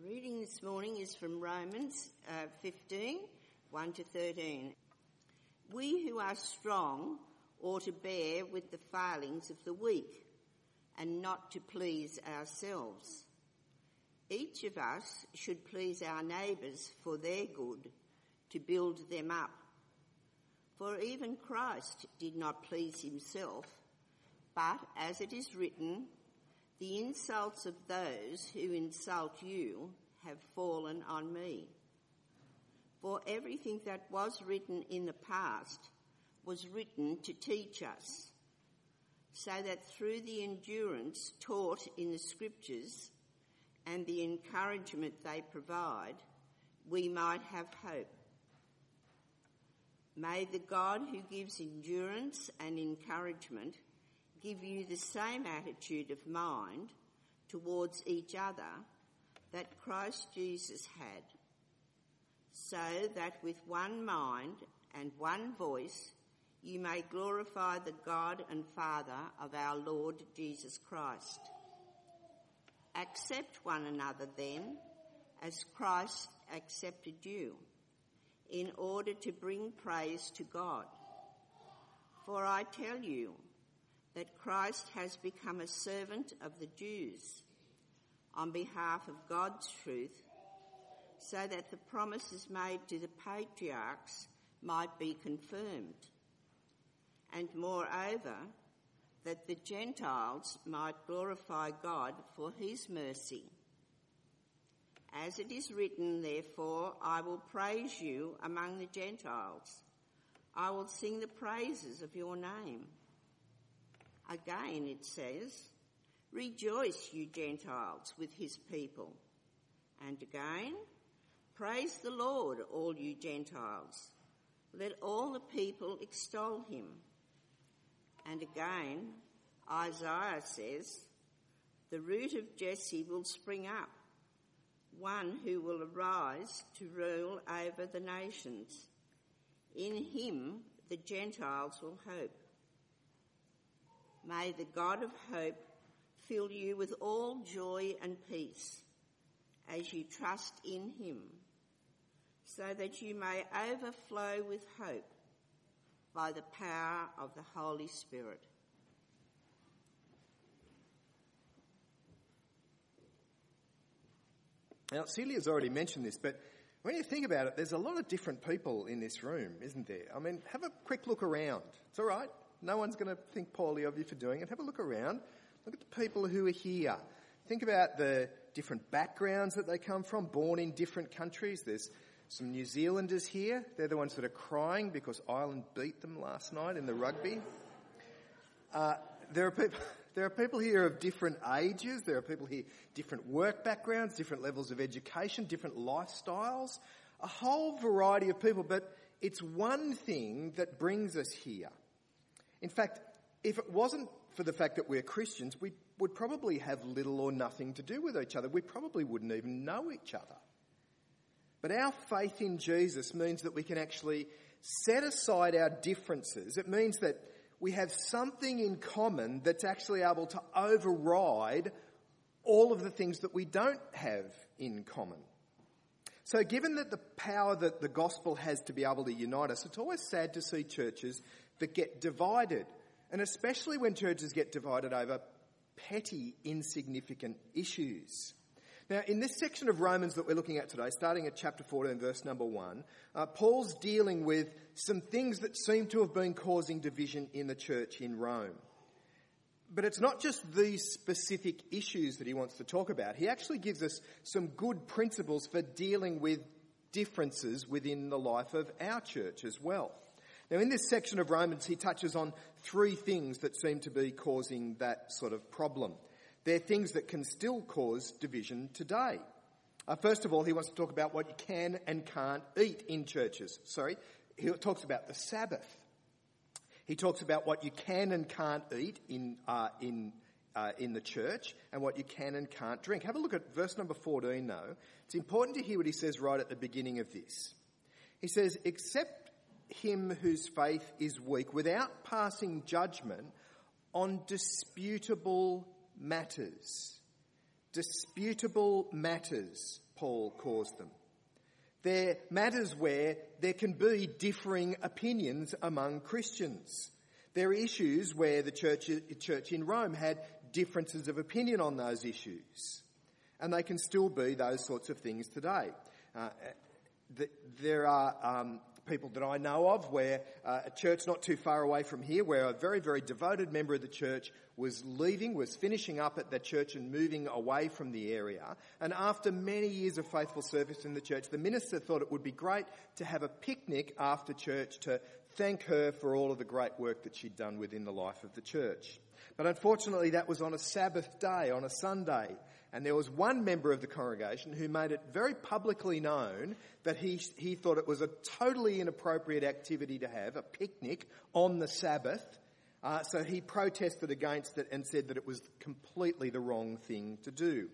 The reading this morning is from Romans uh, 15, 1 to 13. We who are strong ought to bear with the failings of the weak and not to please ourselves. Each of us should please our neighbours for their good, to build them up. For even Christ did not please himself, but as it is written, the insults of those who insult you have fallen on me. For everything that was written in the past was written to teach us, so that through the endurance taught in the scriptures and the encouragement they provide, we might have hope. May the God who gives endurance and encouragement give you the same attitude of mind towards each other that Christ Jesus had, so that with one mind and one voice you may glorify the God and Father of our Lord Jesus Christ. Accept one another then as Christ accepted you in order to bring praise to God. For I tell you, that Christ has become a servant of the Jews on behalf of God's truth so that the promises made to the patriarchs might be confirmed. And moreover, that the Gentiles might glorify God for his mercy. As it is written, therefore, I will praise you among the Gentiles. I will sing the praises of your name. Again it says, Rejoice, you Gentiles, with his people. And again, Praise the Lord, all you Gentiles. Let all the people extol him. And again, Isaiah says, The root of Jesse will spring up, one who will arise to rule over the nations. In him the Gentiles will hope. May the God of hope fill you with all joy and peace as you trust in him, so that you may overflow with hope by the power of the Holy Spirit. Now, Celia's already mentioned this, but when you think about it, there's a lot of different people in this room, isn't there? I mean, have a quick look around. It's all right. No one's going to think poorly of you for doing it. Have a look around. Look at the people who are here. Think about the different backgrounds that they come from, born in different countries. There's some New Zealanders here. They're the ones that are crying because Ireland beat them last night in the rugby. Uh, there are people, there are people here of different ages. There are people here, different work backgrounds, different levels of education, different lifestyles. A whole variety of people, but it's one thing that brings us here. In fact, if it wasn't for the fact that we're Christians, we would probably have little or nothing to do with each other. We probably wouldn't even know each other. But our faith in Jesus means that we can actually set aside our differences. It means that we have something in common that's actually able to override all of the things that we don't have in common. So given that the power that the gospel has to be able to unite us, it's always sad to see churches that get divided. And especially when churches get divided over petty, insignificant issues. Now, in this section of Romans that we're looking at today, starting at chapter 14, verse number 1, uh, Paul's dealing with some things that seem to have been causing division in the church in Rome. But it's not just these specific issues that he wants to talk about. He actually gives us some good principles for dealing with differences within the life of our church as well. Now in this section of Romans, he touches on three things that seem to be causing that sort of problem. They're things that can still cause division today. Uh, first of all, he wants to talk about what you can and can't eat in churches. Sorry, he talks about the Sabbath. He talks about what you can and can't eat in, uh, in, uh, in the church and what you can and can't drink. Have a look at verse number 14 though. It's important to hear what he says right at the beginning of this. He says, accept him whose faith is weak without passing judgment on disputable matters. Disputable matters. Paul calls them. They're matters where there can be differing opinions among Christians. There are issues where the church, church in Rome had differences of opinion on those issues. And they can still be those sorts of things today. Uh, there are um, people that I know of where uh, a church not too far away from here, where a very, very devoted member of the church was leaving, was finishing up at the church and moving away from the area. And after many years of faithful service in the church, the minister thought it would be great to have a picnic after church to thank her for all of the great work that she'd done within the life of the church. But unfortunately, that was on a Sabbath day, on a Sunday. And there was one member of the congregation who made it very publicly known that he, he thought it was a totally inappropriate activity to have, a picnic on the Sabbath. Uh, so he protested against it and said that it was completely the wrong thing to do.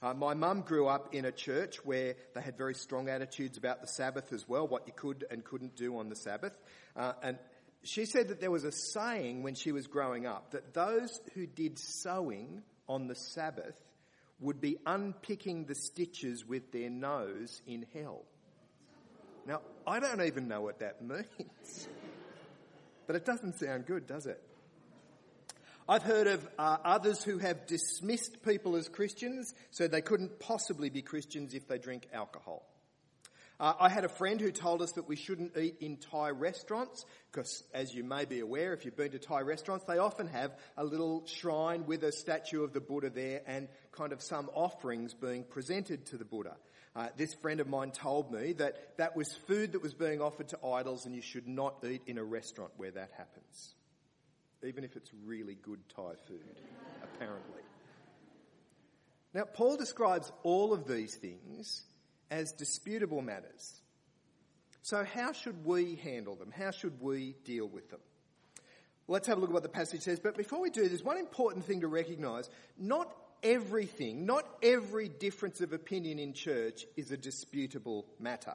Uh, my mum grew up in a church where they had very strong attitudes about the Sabbath as well, what you could and couldn't do on the Sabbath. Uh, and she said that there was a saying when she was growing up that those who did sewing on the Sabbath would be unpicking the stitches with their nose in hell. Now, I don't even know what that means. But it doesn't sound good, does it? I've heard of uh, others who have dismissed people as Christians, so they couldn't possibly be Christians if they drink alcohol. Uh, I had a friend who told us that we shouldn't eat in Thai restaurants because, as you may be aware, if you've been to Thai restaurants, they often have a little shrine with a statue of the Buddha there and kind of some offerings being presented to the Buddha. Uh, this friend of mine told me that that was food that was being offered to idols and you should not eat in a restaurant where that happens. Even if it's really good Thai food, apparently. Now, Paul describes all of these things as disputable matters. So, how should we handle them? How should we deal with them? Let's have a look at what the passage says. But before we do, there's one important thing to recognise. Not everything, not every difference of opinion in church is a disputable matter.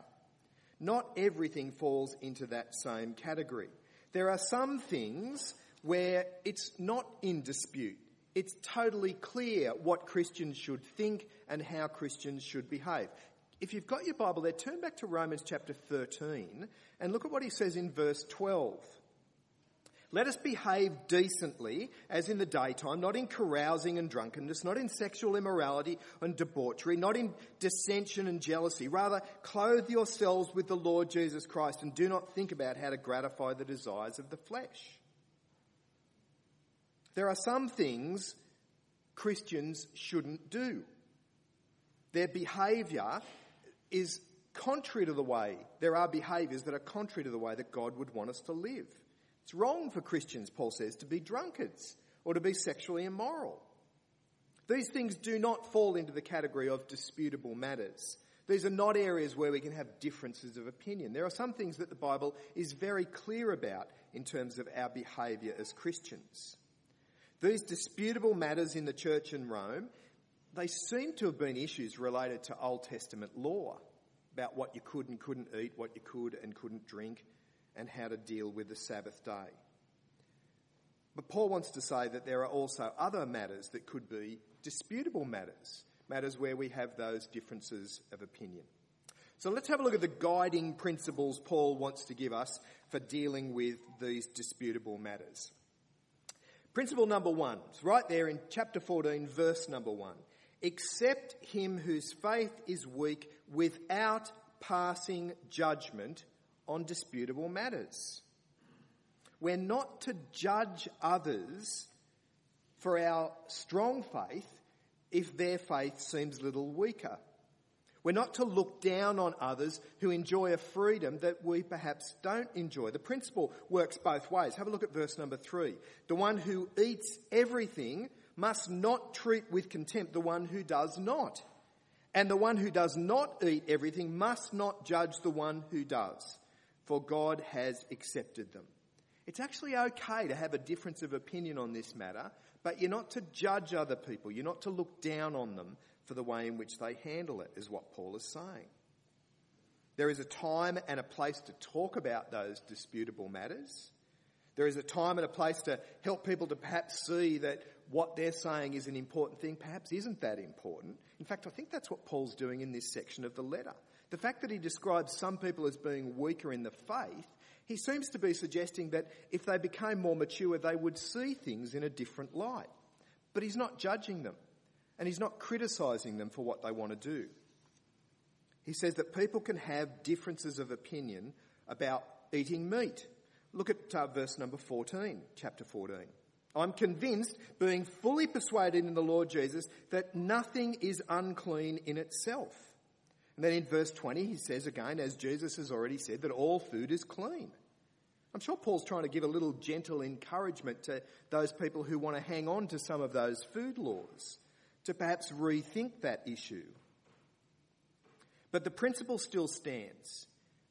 Not everything falls into that same category. There are some things where it's not in dispute. It's totally clear what Christians should think and how Christians should behave. If you've got your Bible there, turn back to Romans chapter 13 and look at what he says in verse 12. Let us behave decently as in the daytime, not in carousing and drunkenness, not in sexual immorality and debauchery, not in dissension and jealousy. Rather, clothe yourselves with the Lord Jesus Christ and do not think about how to gratify the desires of the flesh. There are some things Christians shouldn't do. Their behaviour is contrary to the way, there are behaviours that are contrary to the way that God would want us to live. It's wrong for Christians, Paul says, to be drunkards or to be sexually immoral. These things do not fall into the category of disputable matters. These are not areas where we can have differences of opinion. There are some things that the Bible is very clear about in terms of our behaviour as Christians. These disputable matters in the church in Rome they seem to have been issues related to Old Testament law about what you could and couldn't eat, what you could and couldn't drink, and how to deal with the Sabbath day. But Paul wants to say that there are also other matters that could be disputable matters, matters where we have those differences of opinion. So let's have a look at the guiding principles Paul wants to give us for dealing with these disputable matters. Principle number one, it's right there in chapter 14, verse number one. Accept him whose faith is weak without passing judgment on disputable matters. We're not to judge others for our strong faith if their faith seems a little weaker. We're not to look down on others who enjoy a freedom that we perhaps don't enjoy. The principle works both ways. Have a look at verse number three. The one who eats everything must not treat with contempt the one who does not. And the one who does not eat everything must not judge the one who does, for God has accepted them. It's actually okay to have a difference of opinion on this matter, but you're not to judge other people. You're not to look down on them for the way in which they handle it, is what Paul is saying. There is a time and a place to talk about those disputable matters. There is a time and a place to help people to perhaps see that what they're saying is an important thing perhaps isn't that important. In fact, I think that's what Paul's doing in this section of the letter. The fact that he describes some people as being weaker in the faith, he seems to be suggesting that if they became more mature, they would see things in a different light. But he's not judging them, and he's not criticising them for what they want to do. He says that people can have differences of opinion about eating meat. Look at uh, verse number 14, chapter 14. I'm convinced, being fully persuaded in the Lord Jesus, that nothing is unclean in itself. And then in verse 20, he says again, as Jesus has already said, that all food is clean. I'm sure Paul's trying to give a little gentle encouragement to those people who want to hang on to some of those food laws, to perhaps rethink that issue. But the principle still stands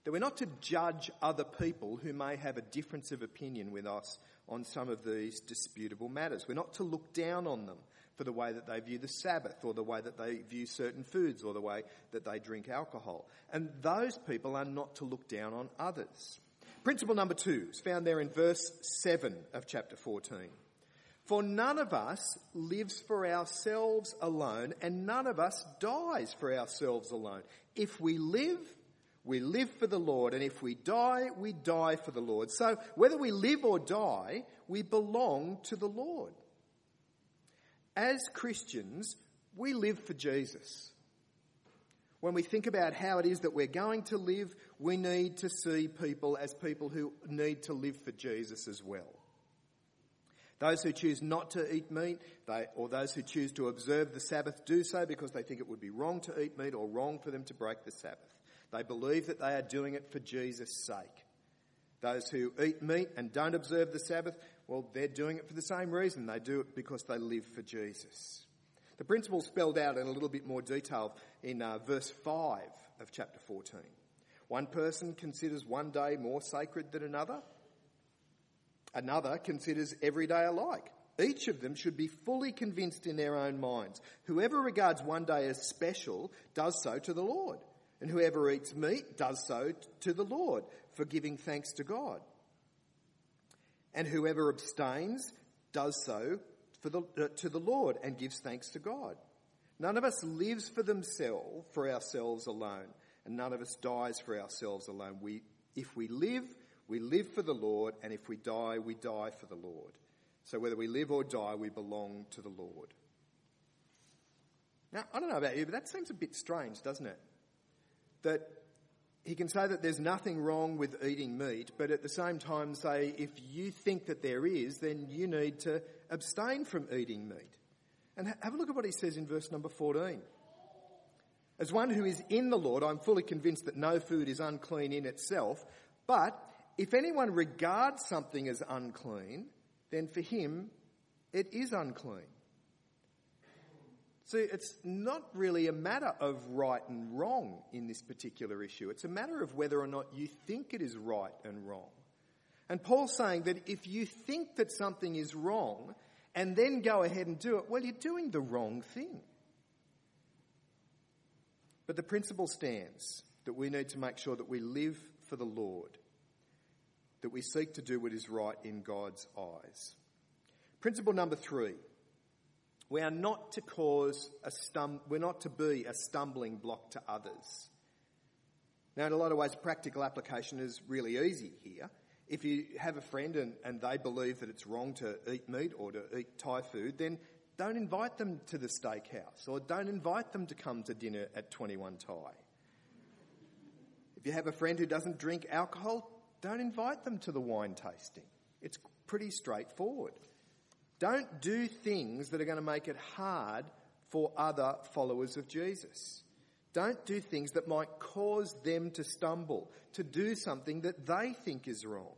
that we're not to judge other people who may have a difference of opinion with us on some of these disputable matters. We're not to look down on them for the way that they view the Sabbath or the way that they view certain foods or the way that they drink alcohol. And those people are not to look down on others. Principle number two is found there in verse 7 of chapter 14. For none of us lives for ourselves alone, and none of us dies for ourselves alone. If we live, we live for the Lord, and if we die, we die for the Lord. So whether we live or die, we belong to the Lord. As Christians, we live for Jesus. When we think about how it is that we're going to live, we need to see people as people who need to live for Jesus as well. Those who choose not to eat meat, they, or those who choose to observe the Sabbath, do so because they think it would be wrong to eat meat or wrong for them to break the Sabbath. They believe that they are doing it for Jesus' sake. Those who eat meat and don't observe the Sabbath, well, they're doing it for the same reason. They do it because they live for Jesus. The principle spelled out in a little bit more detail in uh, verse 5 of chapter 14. One person considers one day more sacred than another. Another considers every day alike. Each of them should be fully convinced in their own minds. Whoever regards one day as special does so to the Lord. And whoever eats meat does so to the Lord, for giving thanks to God. And whoever abstains does so the, uh, to the Lord and gives thanks to God. None of us lives for themselves, for ourselves alone, and none of us dies for ourselves alone. We, if we live, we live for the Lord, and if we die, we die for the Lord. So whether we live or die, we belong to the Lord. Now, I don't know about you, but that seems a bit strange, doesn't it? That he can say that there's nothing wrong with eating meat, but at the same time say if you think that there is, then you need to abstain from eating meat. And have a look at what he says in verse number 14. As one who is in the Lord, I'm fully convinced that no food is unclean in itself, but if anyone regards something as unclean, then for him it is unclean. See, it's not really a matter of right and wrong in this particular issue. It's a matter of whether or not you think it is right and wrong. And Paul's saying that if you think that something is wrong and then go ahead and do it, well, you're doing the wrong thing. But the principle stands that we need to make sure that we live for the Lord, that we seek to do what is right in God's eyes. Principle number three we are not to cause a stum- we're not to be a stumbling block to others. Now, in a lot of ways, practical application is really easy here. If you have a friend and, and they believe that it's wrong to eat meat or to eat Thai food, then don't invite them to the steakhouse or don't invite them to come to dinner at 21 Thai. If you have a friend who doesn't drink alcohol, don't invite them to the wine tasting. It's pretty straightforward. Don't do things that are going to make it hard for other followers of Jesus. Don't do things that might cause them to stumble, to do something that they think is wrong.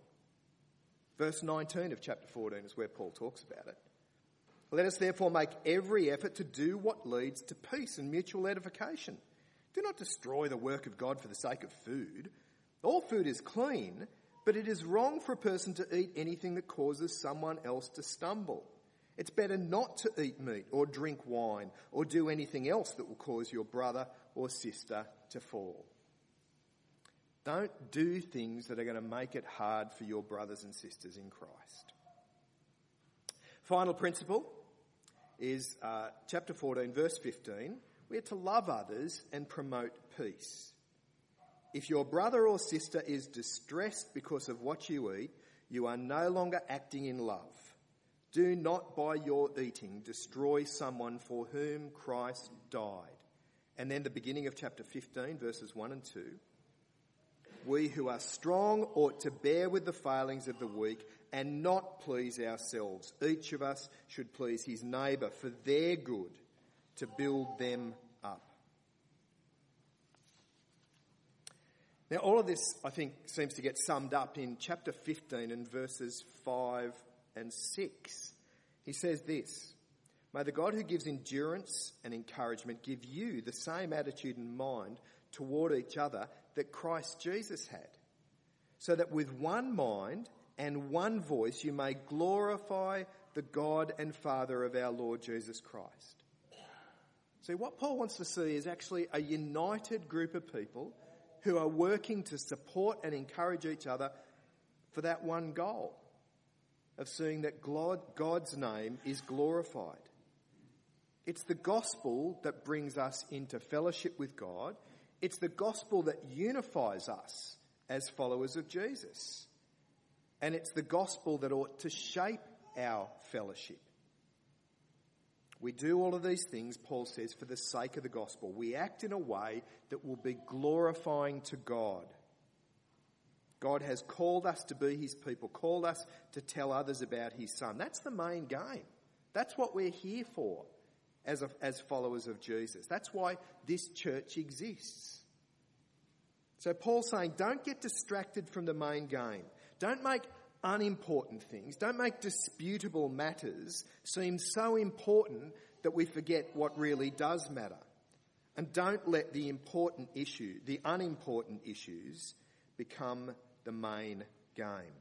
Verse 19 of chapter 14 is where Paul talks about it. Let us therefore make every effort to do what leads to peace and mutual edification. Do not destroy the work of God for the sake of food. All food is clean, but it is wrong for a person to eat anything that causes someone else to stumble. It's better not to eat meat or drink wine or do anything else that will cause your brother or sister to fall. Don't do things that are going to make it hard for your brothers and sisters in Christ. Final principle is uh, chapter 14, verse 15. We are to love others and promote peace. If your brother or sister is distressed because of what you eat, you are no longer acting in love. Do not by your eating destroy someone for whom Christ died. And then the beginning of chapter 15, verses 1 and 2. We who are strong ought to bear with the failings of the weak and not please ourselves. Each of us should please his neighbour for their good, to build them up. Now, all of this, I think, seems to get summed up in chapter 15 and verses 5 and 6. He says this May the God who gives endurance and encouragement give you the same attitude and mind toward each other that Christ Jesus had, so that with one mind and one voice you may glorify the God and Father of our Lord Jesus Christ. See, what Paul wants to see is actually a united group of people who are working to support and encourage each other for that one goal of seeing that God's name is glorified. It's the gospel that brings us into fellowship with God. It's the gospel that unifies us as followers of Jesus. And it's the gospel that ought to shape our fellowship. We do all of these things, Paul says, for the sake of the gospel. We act in a way that will be glorifying to God. God has called us to be his people, called us to tell others about his son. That's the main game. That's what we're here for as, a, as followers of Jesus. That's why this church exists. So Paul's saying, don't get distracted from the main game. Don't make unimportant things, don't make disputable matters seem so important that we forget what really does matter. And don't let the important issue, the unimportant issues, become the main game.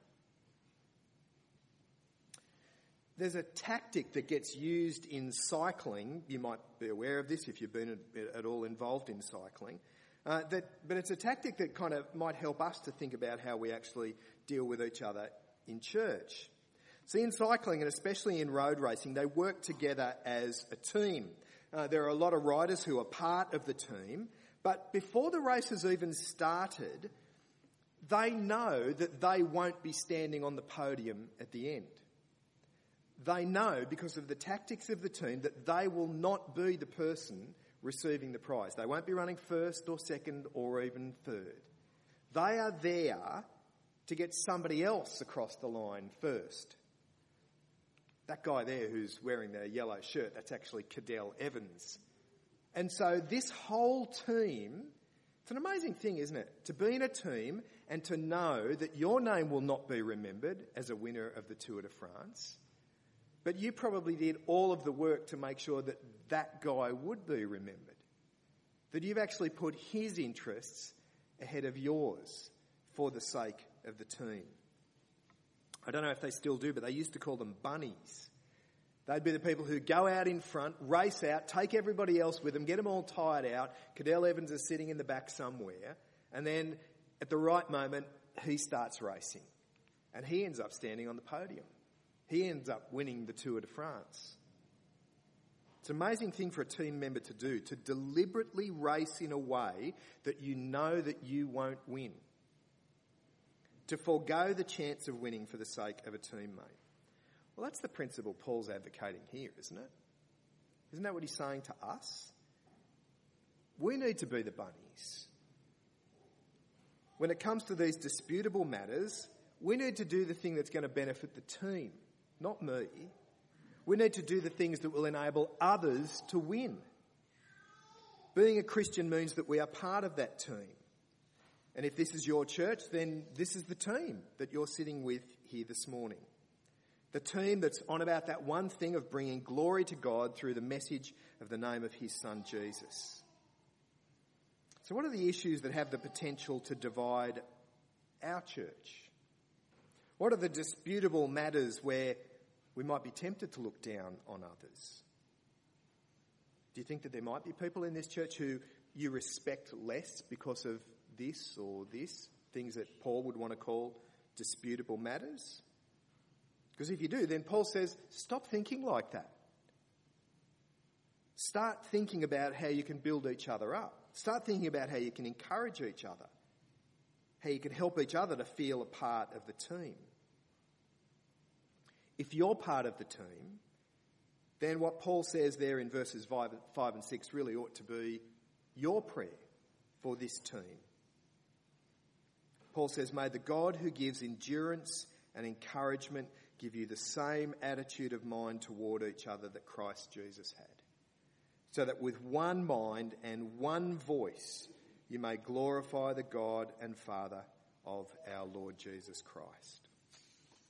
There's a tactic that gets used in cycling. You might be aware of this if you've been at all involved in cycling. Uh, that, but it's a tactic that kind of might help us to think about how we actually deal with each other in church. See, in cycling and especially in road racing, they work together as a team. Uh, there are a lot of riders who are part of the team, but before the race has even started, they know that they won't be standing on the podium at the end. They know because of the tactics of the team that they will not be the person receiving the prize. They won't be running first or second or even third. They are there to get somebody else across the line first. That guy there who's wearing the yellow shirt, that's actually Cadel Evans. And so this whole team, it's an amazing thing, isn't it? To be in a team and to know that your name will not be remembered as a winner of the Tour de France, but you probably did all of the work to make sure that that guy would be remembered. That you've actually put his interests ahead of yours for the sake of the team. I don't know if they still do, but they used to call them bunnies. They'd be the people who go out in front, race out, take everybody else with them, get them all tired out. Cadel Evans is sitting in the back somewhere, and then at the right moment, he starts racing. And he ends up standing on the podium. He ends up winning the Tour de France. It's an amazing thing for a team member to do, to deliberately race in a way that you know that you won't win to forego the chance of winning for the sake of a teammate. Well, that's the principle Paul's advocating here, isn't it? Isn't that what he's saying to us? We need to be the bunnies. When it comes to these disputable matters, we need to do the thing that's going to benefit the team, not me. We need to do the things that will enable others to win. Being a Christian means that we are part of that team. And if this is your church, then this is the team that you're sitting with here this morning. The team that's on about that one thing of bringing glory to God through the message of the name of his son Jesus. So, what are the issues that have the potential to divide our church? What are the disputable matters where we might be tempted to look down on others? Do you think that there might be people in this church who you respect less because of this or this, things that Paul would want to call disputable matters? Because if you do, then Paul says, stop thinking like that. Start thinking about how you can build each other up. Start thinking about how you can encourage each other, how you can help each other to feel a part of the team. If you're part of the team, then what Paul says there in verses 5, 5 and 6 really ought to be your prayer for this team. Paul says, May the God who gives endurance and encouragement give you the same attitude of mind toward each other that Christ Jesus had, so that with one mind and one voice you may glorify the God and Father of our Lord Jesus Christ.